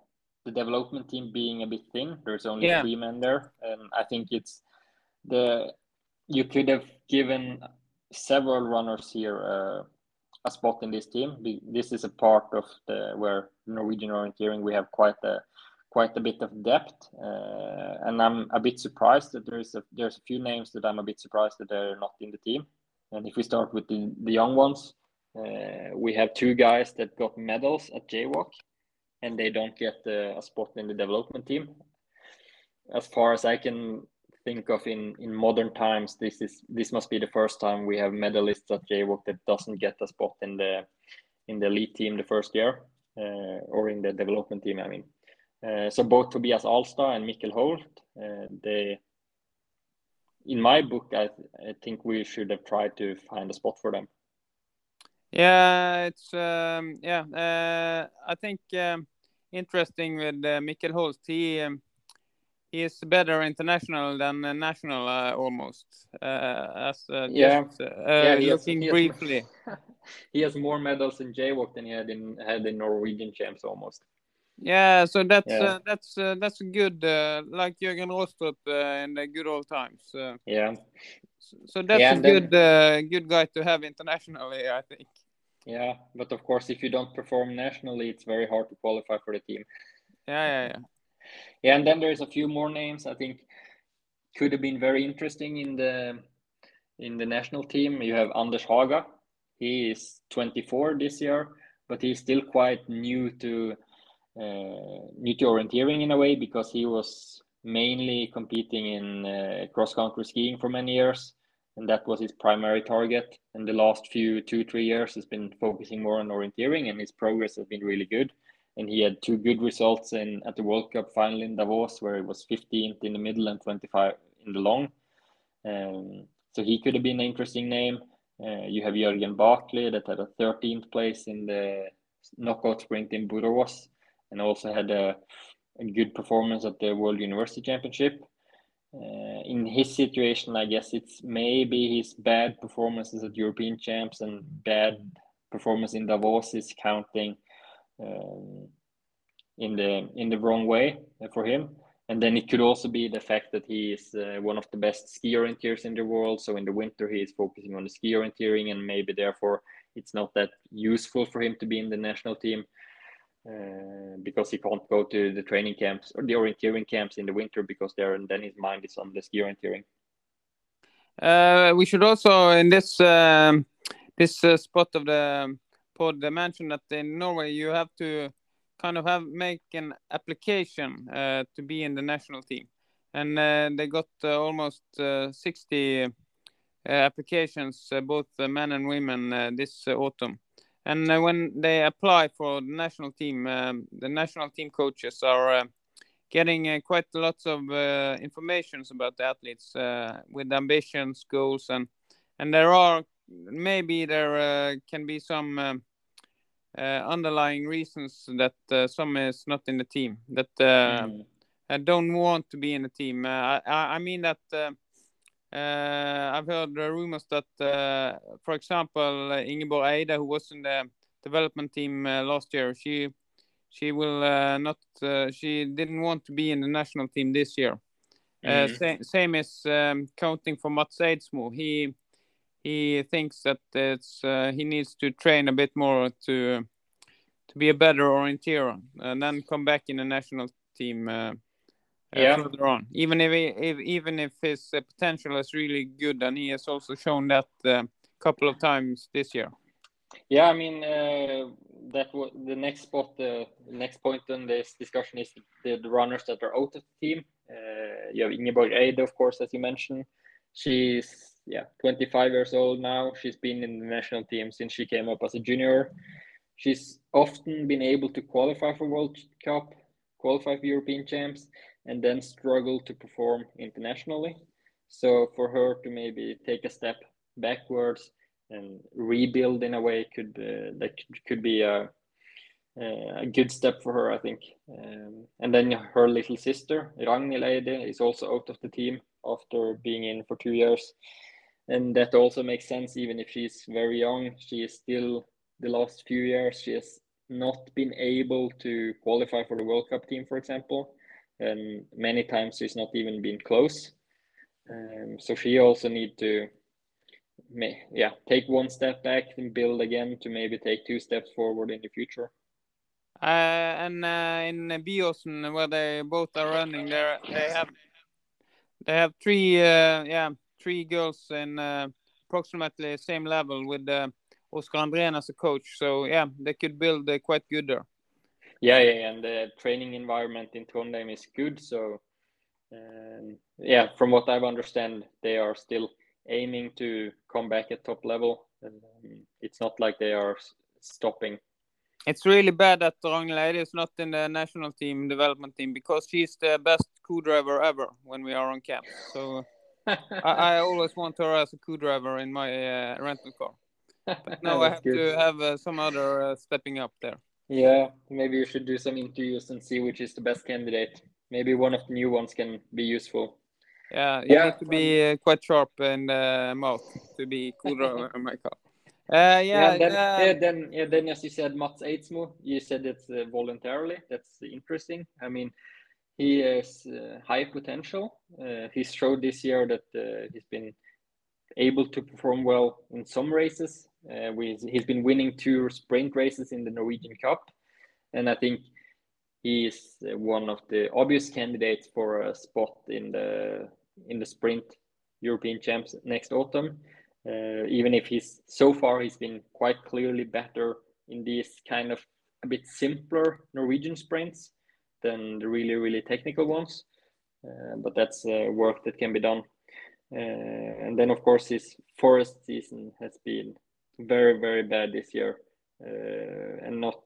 the development team being a bit thin. There's only Yeah. three men there, and I think it's the you could have given several runners here uh, a spot in this team. This is a part of the where Norwegian orienteering we have quite a quite a bit of depth, uh, and I'm a bit surprised that there's a there's a few names that I'm a bit surprised that they're not in the team. And if we start with the, the young ones, uh, we have two guys that got medals at JWOC, and they don't get uh, a spot in the development team. As far as I can think of in, in modern times, this is this must be the first time we have medalists at JWOC that doesn't get a spot in the in the elite team the first year, uh, or in the development team. I mean, uh, so both Tobias Alstad and Mikkel Holt, uh, they in my book, I, I think we should have tried to find a spot for them. Yeah, it's um, yeah. Uh, I think um, interesting with uh, Mikkel Holst. He um, is better international than uh, national uh, almost. Uh, as uh, Yeah. just, uh, Yeah, he has- looking has- briefly. [LAUGHS] he has more medals in JWOC than he had in had in Norwegian champs almost. Yeah, so that's Yeah. uh, that's uh, that's good. Uh, like Jørgen Rostrup uh, in the good old times. Uh, Yeah, so, so that's Yeah, a then- good uh, good guy to have internationally, I think. yeah. But of course, if you don't perform nationally, it's very hard to qualify for the team. Yeah, yeah, yeah. Yeah, and then there's a few more names I think could have been very interesting in the in the national team. You have Anders Haga. He is 24 this year, but he's still quite new to uh, new to orienteering in a way because he was mainly competing in uh, cross country skiing for many years, and that was his primary target. And the last few two three years has been focusing more on orienteering, and his progress has been really good and he had two good results in at the World Cup final in Davos, where he was 15th in the middle and 25 in the long. Um, so he could have been an interesting name. Uh, you have Jørgen Baklid that had a 13th place in the knockout sprint in Borås, and also had a, a good performance at the World University Championship. Uh, in his situation, I guess it's maybe his bad performances at European champs and bad performance in Davos is counting um, in the in the wrong way for him. And then it could also be the fact that he is uh, one of the best ski orienteers in the world. So in the winter he is focusing on the ski orienteering, and maybe therefore it's not that useful for him to be in the national team uh, because he can't go to the training camps or the orienteering camps in the winter because there and then his mind is on the ski orienteering. Uh, we should also in this um, this uh, spot of the pod uh, mention that in Norway you have to kind of have make an application uh, to be in the national team, and uh, they got uh, almost uh, 60 uh, applications, uh, both men and women, this autumn. And when they apply for the national team, um, the national team coaches are getting quite lots of informations about the athletes with ambitions, goals, and and there are maybe there uh, can be some um, uh, underlying reasons that uh, some is not in the team that uh, Mm. I don't want to be in the team. Uh, I, I mean that uh, uh, I've heard uh, rumors that, uh, for example, uh, Ingeborg Eide, who was in the development team uh, last year, she she will uh, not. Uh, she didn't want to be in the national team this year. Uh, Mhm. sa- same as um, counting for Mats Eidsmo. He he thinks that it's uh, he needs to train a bit more to to be a better orienteer and then come back in the national team uh, uh, Yeah. further on. Even if, he, if even if his uh, potential is really good, and he has also shown that a couple of times this year. Yeah, I mean uh, that was the next spot. The next point in this discussion is the, the runners that are out of the team. Uh, you have Ingeborg Eide, of course, as you mentioned. She's yeah 25 years old now. She's been in the national team since she came up as a junior. She's often been able to qualify for World Cup, qualify for European champs, and then struggle to perform internationally. So for her to maybe take a step backwards and rebuild in a way could uh, that could, be a a good step for her, I think. Um, and then her little sister Ragnhild Eide is also out of the team after being in for two years, and that also makes sense. Even if she's very young, she is still the last few years she has not been able to qualify for the World Cup team, for example, and many times she's not even been close. Um, so she also need to yeah take one step back and build again to maybe take two steps forward in the future Uh, and uh, in Byåsen, where they both are running, there they have they have three uh, yeah three girls in uh, approximately same level with uh, Oscar Andrén as a coach. So yeah, they could build uh, quite good there. yeah yeah and the training environment in Trondheim is good so um, yeah from what I've understand they are still aiming to come back at top level and um, it's not like they are stopping It's really bad that Ragnhild Eide is not in the national team development team because she's the best co-driver ever when we are on camp. So I, I always want her as a co-driver in my uh, rental car. But now [LAUGHS] I have good. to have uh, some other uh, stepping up there. Yeah, maybe you should do some interviews and see which is the best candidate. Maybe one of the new ones can be useful. Yeah, you Yeah. need to be uh, quite sharp and the mouth to be co-driver in my car. Uh, yeah, and then, uh, yeah, then, yeah, then as you said, Mats Eidsmo, you said it uh, voluntarily. That's interesting. I mean, he has uh, high potential. Uh, he's showed this year that uh, he's been able to perform well in some races. Uh, we, he's been winning two sprint races in the Norwegian Cup, and I think he is uh, one of the obvious candidates for a spot in the in the sprint European champs next autumn. Uh, even if he's so far he's been quite clearly better in these kind of a bit simpler Norwegian sprints than the really really technical ones. Uh, but that's uh, work that can be done. Uh, and then of course his forest season has been very very bad this year, uh, and not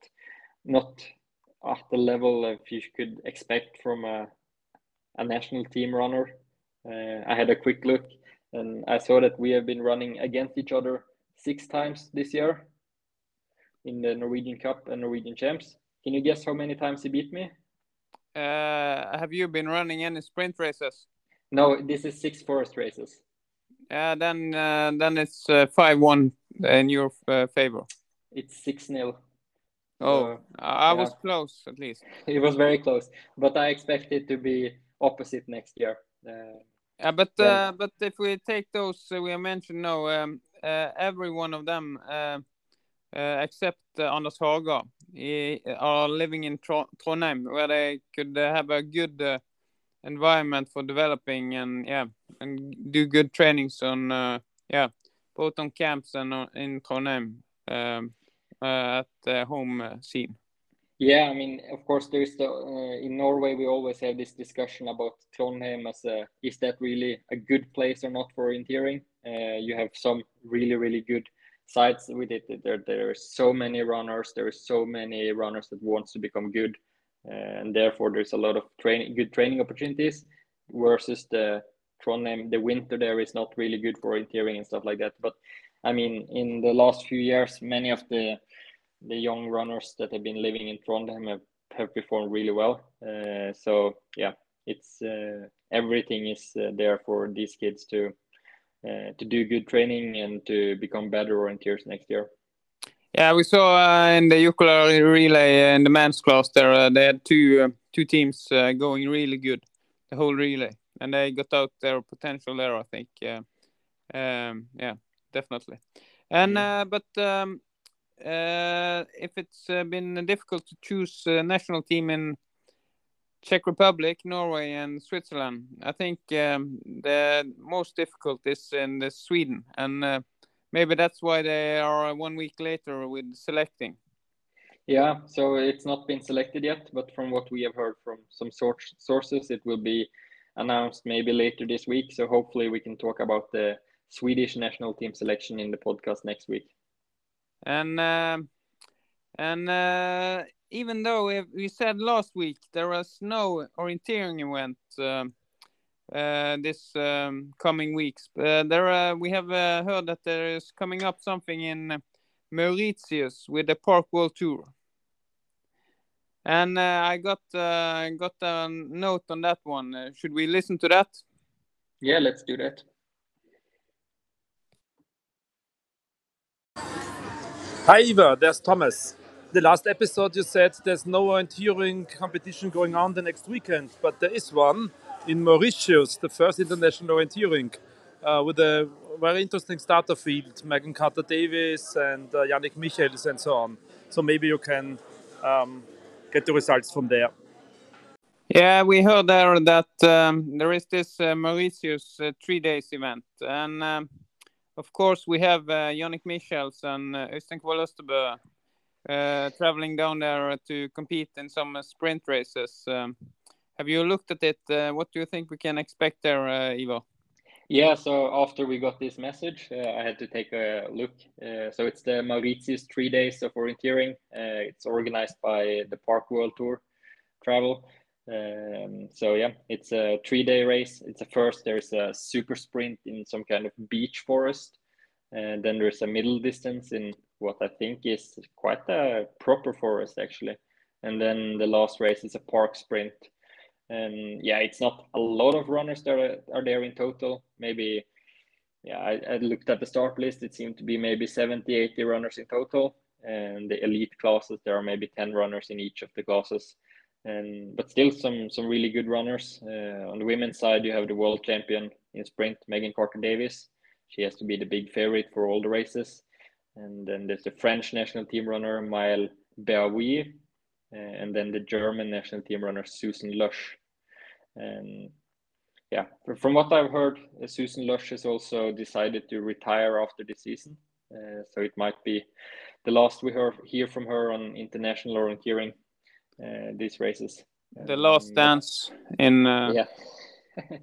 not at the level of you could expect from a a national team runner. Uh, I had a quick look and I saw that we have been running against each other six times this year in the Norwegian Cup and Norwegian Champs. Can you guess how many times he beat me? Uh, have you been running any sprint races? No, this is six forest races. Uh, then uh, then it's uh, five one in your uh, favor. It's six 0 Oh, I I was yeah. close at least. It was very close, but I expect it to be opposite next year. Uh, Uh, but Yeah. uh, but if we take those uh, we mentioned now, um, uh, every one of them except uh, Anders Haga are living in Tro- Trondheim, where they could uh, have a good uh, environment for developing and yeah, and do good trainings on uh, yeah, both on camps and on, in Trondheim um, uh, at the home uh, scene. Yeah, I mean, of course, there's the uh, in Norway we always have this discussion about Trondheim as a is that really a good place or not for orienteering? Uh, you have some really really good sites we did There there are so many runners. There are so many runners that wants to become good, uh, and therefore there's a lot of training good training opportunities. Versus the Trondheim, the winter there is not really good for orienteering and stuff like that. But I mean, in the last few years, many of the the young runners that have been living in Trondheim have, have performed really well. Uh, so yeah, it's uh, everything is uh, there for these kids to uh, to do good training and to become better orienteers next year. Yeah, we saw uh, in the Jukola relay in the men's class there uh, they had two uh, two teams uh, going really good the whole relay, and they got out their potential there. I think. Uh, um, yeah, definitely. And uh, but um, uh, if it's uh, been difficult to choose a national team in Czech Republic, Norway, and Switzerland, I think um, the most difficult is in the Sweden, and uh, maybe that's why they are one week later with selecting. Yeah, so it's not been selected yet, but from what we have heard from some source, sources, it will be announced maybe later this week. So hopefully we can talk about the Swedish national team selection in the podcast next week. And um and uh, even though we, we said last week there was no orienteering event um, uh, this um, coming weeks, uh, there uh, we have uh, heard that there is coming up something in Mauritius with the Park World Tour. And uh, I got uh, got a note on that one. Uh, should we listen to that? Yeah, let's do that. Hi, Eva. There's Thomas. The last episode you said there's no orienteering competition going on the next weekend, but there is one in Mauritius, the first international orienteering, uh, with a very interesting starter field, Megan Carter Davis and uh, Yannick Michiels and so on. So maybe you can um, get the results from there. Yeah, we heard there that um, there is this uh, Mauritius uh, three days event, and um, of course we have uh, Yannick Michiels and uh, Øystein traveling down there to compete in some uh, sprint races. Um, have you looked at it? Uh, what do you think we can expect there, uh, Ivo? Yeah, so after we got this message, uh, I had to take a look. Uh, so it's the Mauritius three days of orienteering. Uh, it's organized by the Park World Tour Travel. Um, so yeah, it's a three-day race. It's a first. There's a super sprint in some kind of beech forest, and then there's a middle distance in what I think is quite a proper forest actually, and then the last race is a park sprint. And yeah, it's not a lot of runners that are, are there in total. Maybe, yeah, I, I looked at the start list. It seemed to be maybe 70, 80 runners in total. And the elite classes, there are maybe 10 runners in each of the classes and but still some some really good runners. Uh, on the women's side, you have the world champion in sprint, Megan Carter Davis. She has to be the big favorite for all the races. And then there's the French national team runner, Maëlle Béhaoui, uh, and then the German national team runner, Susen Lösch. And yeah, from what I've heard, uh, Susen Lösch has also decided to retire after the season. Uh, so it might be the last we hear, hear from her on international orienteering uh, these races. The last um, dance in. Uh... Yeah. [LAUGHS]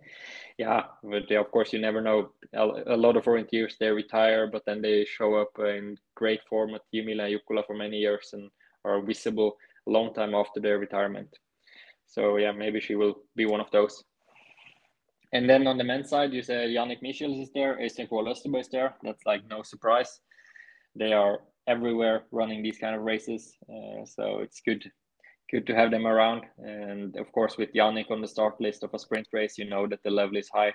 yeah, but of course you never know. A, lot of orienteers they retire, but then they show up in great form at Tiomila Jukola for many years and are visible a long time after their retirement. So yeah, maybe she will be one of those. And then on the men's side, you say Yannick Michiels is there, Øystein Kvål is there. That's like no surprise. They are everywhere running these kind of races, uh, so it's good good to have them around. And of course, with Yannick on the start list of a sprint race, you know that the level is high.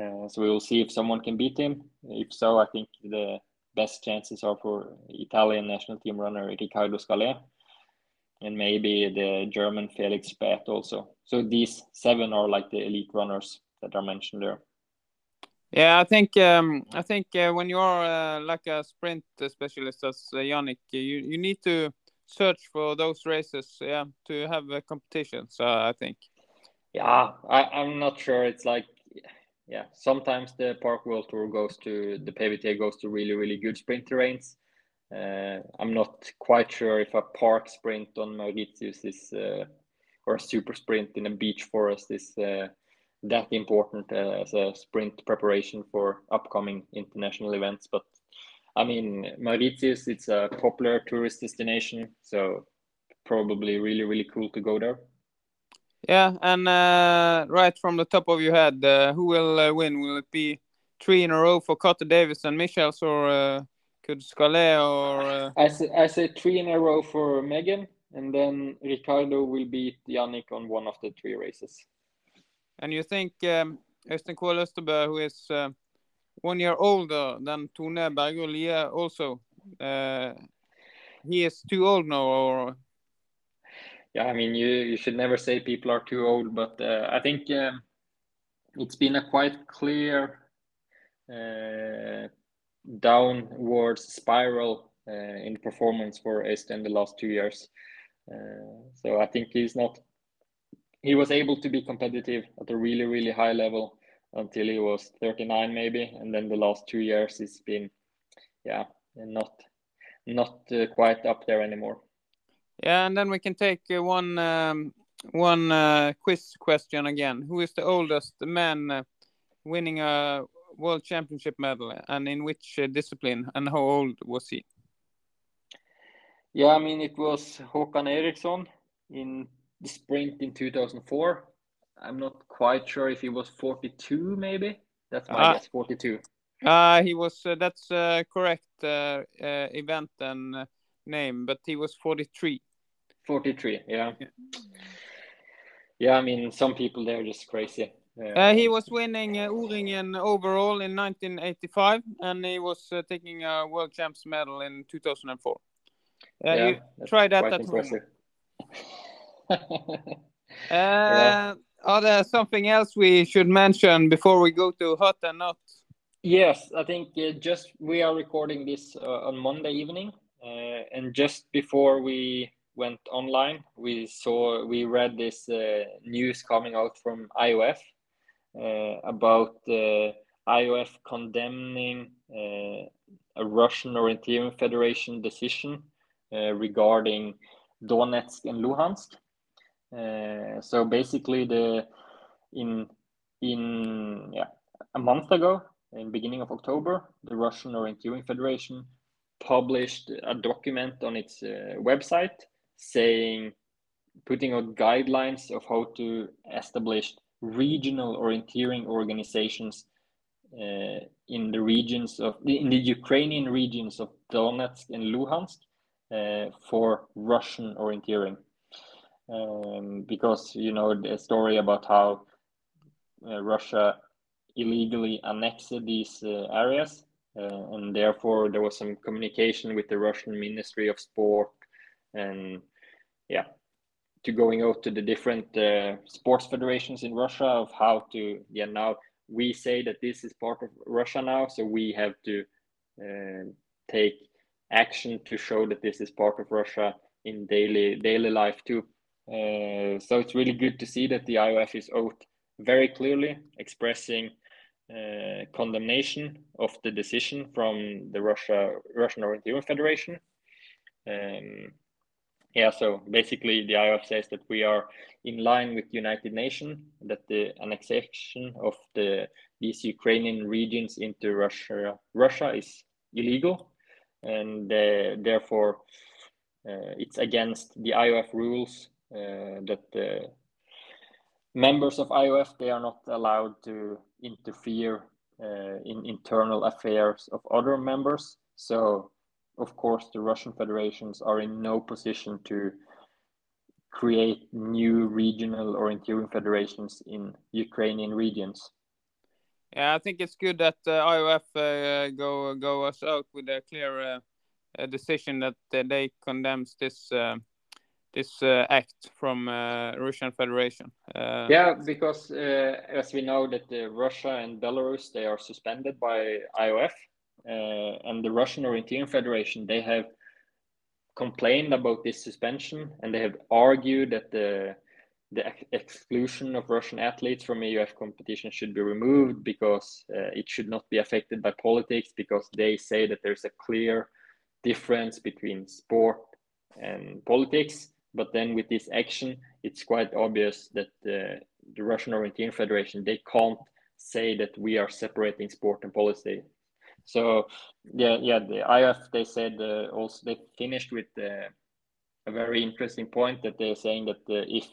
Uh, so we will see if someone can beat him. If so, I think the best chances are for Italian national team runner Riccardo Scalet and maybe the German Felix Späth also. So these seven are like the elite runners that are mentioned there. Yeah, I think um, I think uh, when you are uh, like a sprint specialist as uh, Yannick, you you need to search for those races, yeah, to have a competition. So I think. Yeah, I, I'm not sure. It's like, yeah, sometimes the Park World Tour goes to the PVT goes to really really good sprint terrains. Uh, I'm not quite sure if a park sprint on Mauritius is uh, or a super sprint in a beech forest is uh, that important uh, as a sprint preparation for upcoming international events. But I mean, Mauritius, it's a popular tourist destination, so probably really, really cool to go there. Yeah, and uh, right from the top of your head, uh, who will uh, win? Will it be three in a row for Carter Davis and Michiels, or uh, could Scalet or? Uh? I say I say three in a row for Megan, and then Riccardo will beat Yannick on one of the three races. And you think um, Øystein Kvål Østerberg, who is uh, one year older than Tone Bergø also. Uh, he is too old now, or yeah, I mean, you you should never say people are too old, but uh, I think um, it's been a quite clear uh, downwards spiral uh, in performance for Øystein the last two years. Uh, so I think he's not. He was able to be competitive at a really really high level until he was 39 maybe. And then the last two years it's been yeah not not uh, quite up there anymore. Yeah and then we can take uh, one um, one uh, quiz question again. Who is the oldest man uh, winning a world championship medal and in which uh, discipline and how old was he? Yeah i mean it was håkan eriksson in the sprint in 2004 I'm not quite sure if he was 42, maybe. That's my uh, guess, 42. Uh, he was, uh, that's uh, correct uh, uh, event and uh, name, but he was 43. 43, yeah. yeah. Yeah, I mean, some people, they're just crazy. Uh, he was winning uh, O-ringen overall in 1985, and he was uh, taking a world champs medal in 2004. Uh, yeah, you try that at impressive. home. [LAUGHS] yeah. Are there something else we should mention before we go to hot and not? Yes, I think uh, just we are recording this uh, on Monday evening, uh, and just before we went online, we saw we read this uh, news coming out from IOF uh, about uh, IOF condemning a Russian Orienteering Federation decision regarding Donetsk and Luhansk. Uh, so basically, the in in yeah a month ago, in beginning of October, the Russian Orienteering Federation published a document on its uh, website saying putting out guidelines of how to establish regional orienteering organizations uh, in the regions of in the Ukrainian regions of Donetsk and Luhansk uh, for Russian orienteering, um, because you know the story about how uh, Russia illegally annexed these uh, areas, uh, and therefore there was some communication with the Russian Ministry of Sport, and yeah, to going out to the different uh, sports federations in Russia of how to yeah now we say that this is part of Russia now, so we have to uh, take action to show that this is part of Russia in daily daily life too. Uh, so it's really good to see that the IOF is out very clearly expressing uh, condemnation of the decision from the Russia Russian Orienteering Federation. Um, yeah, so basically the IOF says that we are in line with United Nations, that the annexation of the these Ukrainian regions into Russia Russia is illegal, and uh, therefore uh, it's against the IOF rules that the members of IOF they are not allowed to interfere uh, in internal affairs of other members. So of course, the Russian federations are in no position to create new regional or orienteering federations in Ukrainian regions. Yeah, I think it's good that uh, IOF uh, go go us out with a clear uh, decision that they condemns this uh, this uh, act from uh, Russian Federation. yeah, because as we know that Russia and Belarus they are suspended by IOF uh, and the Russian Orienteering Federation, they have complained about this suspension and they have argued that the the ex exclusion of Russian athletes from IOF competition should be removed because uh, it should not be affected by politics because they say that there's a clear difference between sport and politics. But then with this action, it's quite obvious that uh, the Russian Orienteering Federation they can't say that we are separating sport and policy. So yeah, yeah, the IF they said uh, also they finished with uh, a very interesting point that they're saying that uh, if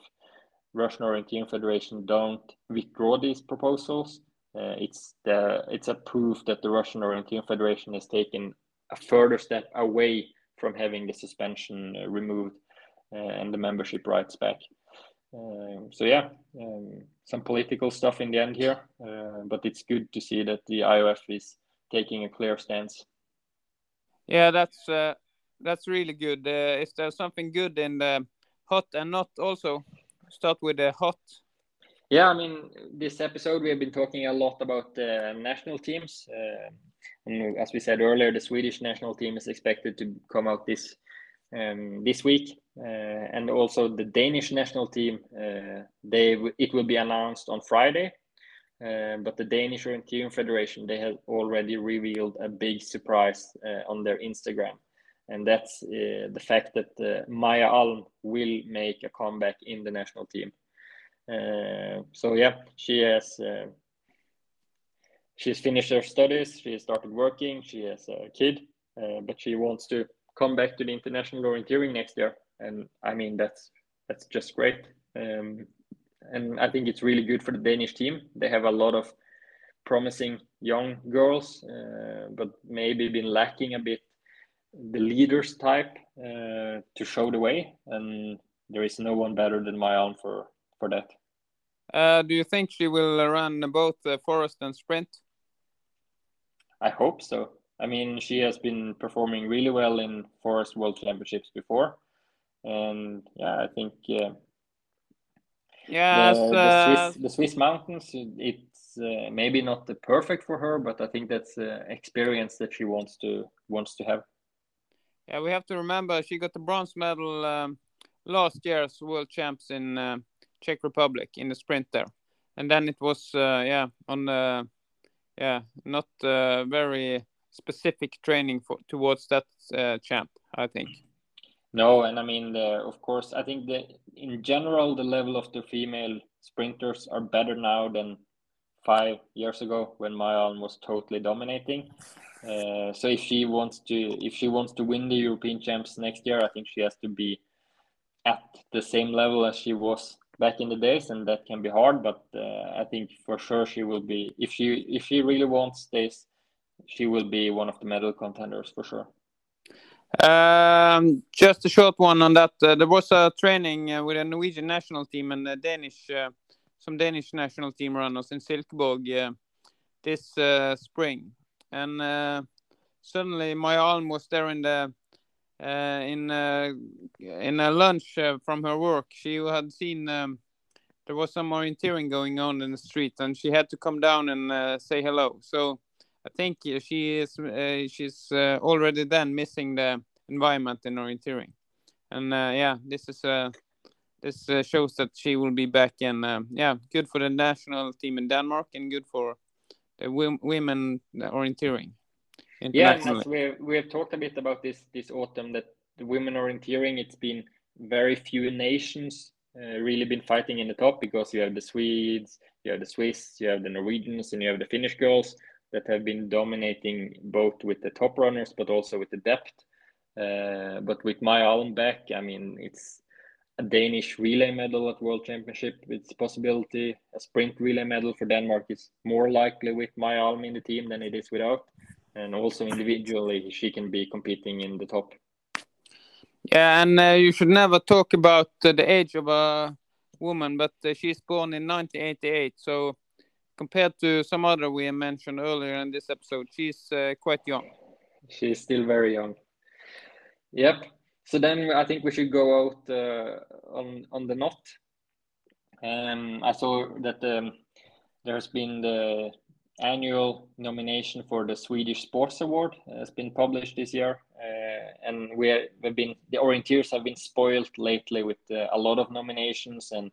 Russian Orienteering Federation don't withdraw these proposals, uh, it's the it's a proof that the Russian Orienteering Federation has taken a further step away from having the suspension uh, removed and the membership rights back. Um, so yeah, um, some political stuff in the end here, but it's good to see that the IOF is taking a clear stance. Yeah, that's uh, that's really good. Uh, is there something good in the hot and not also? Start with the hot. Yeah, I mean, this episode we have been talking a lot about the national teams. Uh, and as we said earlier, the Swedish national team is expected to come out this um, this week, uh, and also the Danish national team. Uh, they it will be announced on Friday, uh, but the Danish Orienteering Federation, they have already revealed a big surprise uh, on their Instagram. And that's uh, the fact that uh, Maja Alm will make a comeback in the national team. Uh, so yeah, she has she's finished her studies. She started working. She has a kid, but she wants to come back to the international orienteering next year. And I mean that's that's just great. Um, and I think it's really good for the Danish team. They have a lot of promising young girls, uh, but maybe been lacking a bit the leaders type uh, to show the way. And there is no one better than Maja for for that. Uh, do you think she will run both the forest and sprint? I hope so. I mean, she has been performing really well in forest world championships before, and yeah, I think yeah, the, the, Swiss, the Swiss mountains. It's uh, maybe not the perfect for her, but I think that's an experience that she wants to wants to have. Yeah, we have to remember she got the bronze medal um, last year's world champs in uh, Czech Republic in the sprint there, and then it was uh, yeah on uh, yeah not uh, very specific training for towards that uh, champ. I think. No, and I mean, the, of course, I think that in general, the level of the female sprinters are better now than five years ago when Maja was totally dominating. Uh, so if she wants to, if she wants to win the European champs next year, I think she has to be at the same level as she was back in the days, and that can be hard. But uh, I think for sure she will be if she if she really wants this, she will be one of the medal contenders for sure. Um, just a short one on that. Uh, there was a training uh, with a Norwegian national team and a Danish, uh, some Danish national team runners in Silkeborg uh, this uh, spring, and uh, suddenly Maja Alm was there in the in in a lunch from her work. She had seen um, there was some orienteering going on in the street, and she had to come down and say hello. So I think she is uh, she's uh, already then missing the environment in orienteering, and uh, yeah, this is this shows that she will be back and yeah, good for the national team in Denmark and good for the women orienteering. Yeah, we have, we have talked a bit about this this autumn that the women orienteering it's been very few nations uh, really been fighting in the top because you have the Swedes, you have the Swiss, you have the Norwegians, and you have the Finnish girls that have been dominating both with the top runners but also with the depth. Uh, but with Maja Alm back, I mean, it's a Danish relay medal at World Championship. It's possibility. A sprint relay medal for Denmark is more likely with Maja Alm in the team than it is without. And also individually, she can be competing in the top. Yeah, and uh, you should never talk about uh, the age of a woman, but uh, she's born in 1988, so compared to some other we mentioned earlier in this episode, she's uh, quite young. She's still very young. Yep. So then I think we should go out uh, on on the not. Um, I saw that um, there has been the annual nomination for the Swedish Sports Award has been published this year, uh, and we have been the orienteers have been spoiled lately with uh, a lot of nominations and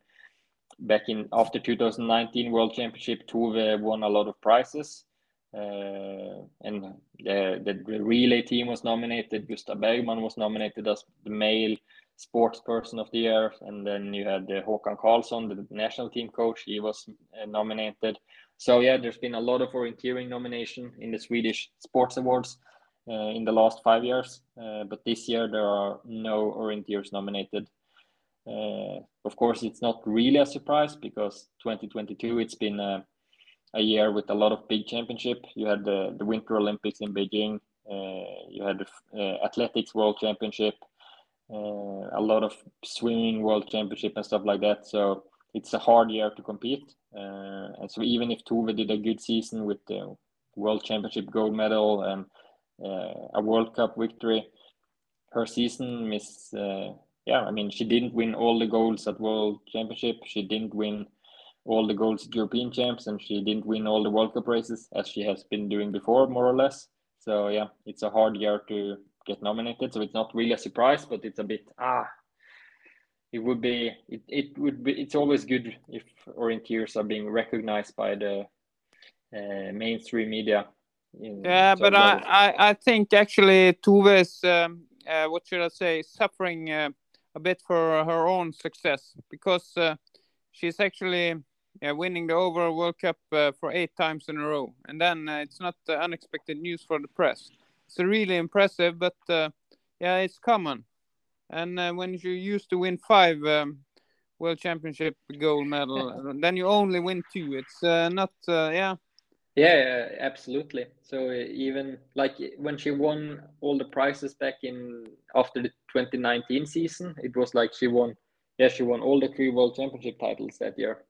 back in after 2019 World Championship, Tove won a lot of prizes. Uh, and the, the, relay team was nominated. Gustav Bergman was nominated as the male sports person of the year. And then you had uh, Håkan Karlsson, the national team coach. He was uh, nominated. So yeah, there's been a lot of orienteering nomination in the Swedish Sports Awards uh, in the last five years. Uh, but this year there are no orienteers nominated. Uh, of course, it's not really a surprise because 2022 it's been a, a, year with a lot of big championship. You had the, the Winter Olympics in Beijing. Uh, you had the uh, athletics World Championship. Uh, a lot of swimming World Championship and stuff like that. So it's a hard year to compete. Uh, and so even if Tove did a good season with the World Championship gold medal and uh, a World Cup victory, her season is yeah, I mean, she didn't win all the goals at World Championship. She didn't win all the goals at European Champs, and she didn't win all the World Cup races as she has been doing before, more or less. So yeah, it's a hard year to get nominated. So it's not really a surprise, but it's a bit ah. It would be it, it would be it's always good if orienteers are being recognized by the uh, mainstream media. yeah, but I, I I think actually Tove's um, uh, what should I say suffering. Uh, a bit for her own success because uh, she's actually yeah, winning the overall World Cup uh, for eight times in a row. And then uh, it's not uh, unexpected news for the press. It's really impressive, but uh, yeah, it's common. And uh, when you used to win five um, World Championship gold medal, [LAUGHS] then you only win two. It's not, yeah, yeah, absolutely. So even like when she won all the prizes back in after the 2019 season, it was like she won. Yeah, she won all the three world championship titles that year.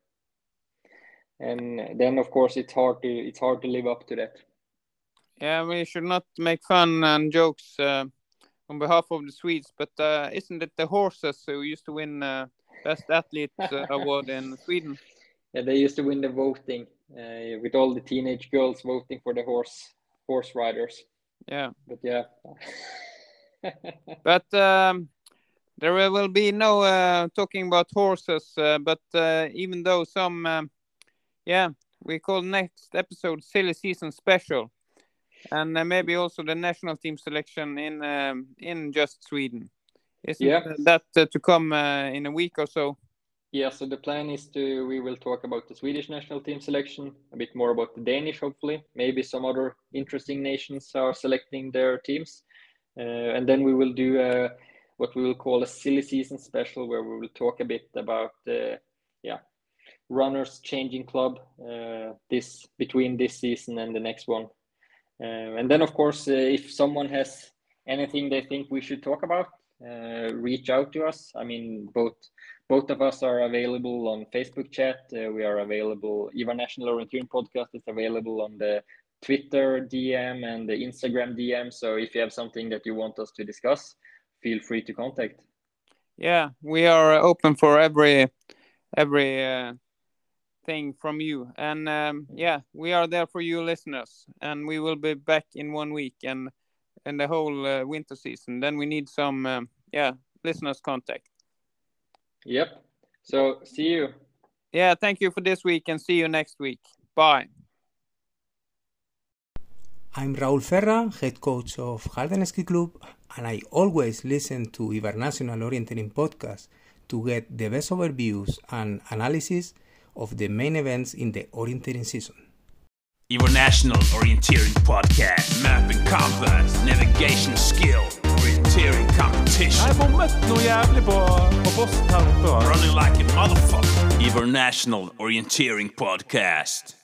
And then, of course, it's hard to it's hard to live up to that. Yeah, we should not make fun and jokes uh, on behalf of the Swedes, but uh, isn't it the horses who used to win uh, best athlete uh, award in Sweden? [LAUGHS] Yeah, they used to win the voting uh, with all the teenage girls voting for the horse horse riders. Yeah, but yeah. [LAUGHS] but um, there will be no uh, talking about horses. Uh, but uh, even though some, um, yeah, we call next episode "Silly Season Special," and uh, maybe also the national team selection in um, in just Sweden. Isn't yeah. that uh, to come in a week or so? Yeah, so the plan is to we will talk about the Swedish national team selection, a bit more about the Danish, hopefully. Maybe some other interesting nations are selecting their teams, uh, and then we will do a, what we will call a silly season special, where we will talk a bit about uh, yeah runners changing club uh, this between this season and the next one. Uh, and then, of course, uh, if someone has anything they think we should talk about, uh, reach out to us. I mean, both both of us are available on Facebook chat. Uh, we are available. Eva National Orienteering Podcast is available on the Twitter DM and the Instagram DM. So if you have something that you want us to discuss, feel free to contact. Yeah, we are open for every every uh, thing from you, and um, yeah, we are there for you listeners, and we will be back in one week and in the whole uh, winter season. Then we need some um, yeah listeners contact. Yep. So see you. Yeah, thank you for this week, and see you next week. Bye. I'm Raul Ferra, head coach of Halden Ski Club, and I always listen to International Orienteering podcast to get the best overviews and analysis of the main events in the orienteering season. International Orienteering Podcast. Mapping compass, navigation skill, competition. Jeg bommet noe jævlig på, på posten her oppe. Running like a motherfucker. International Orienteering Podcast.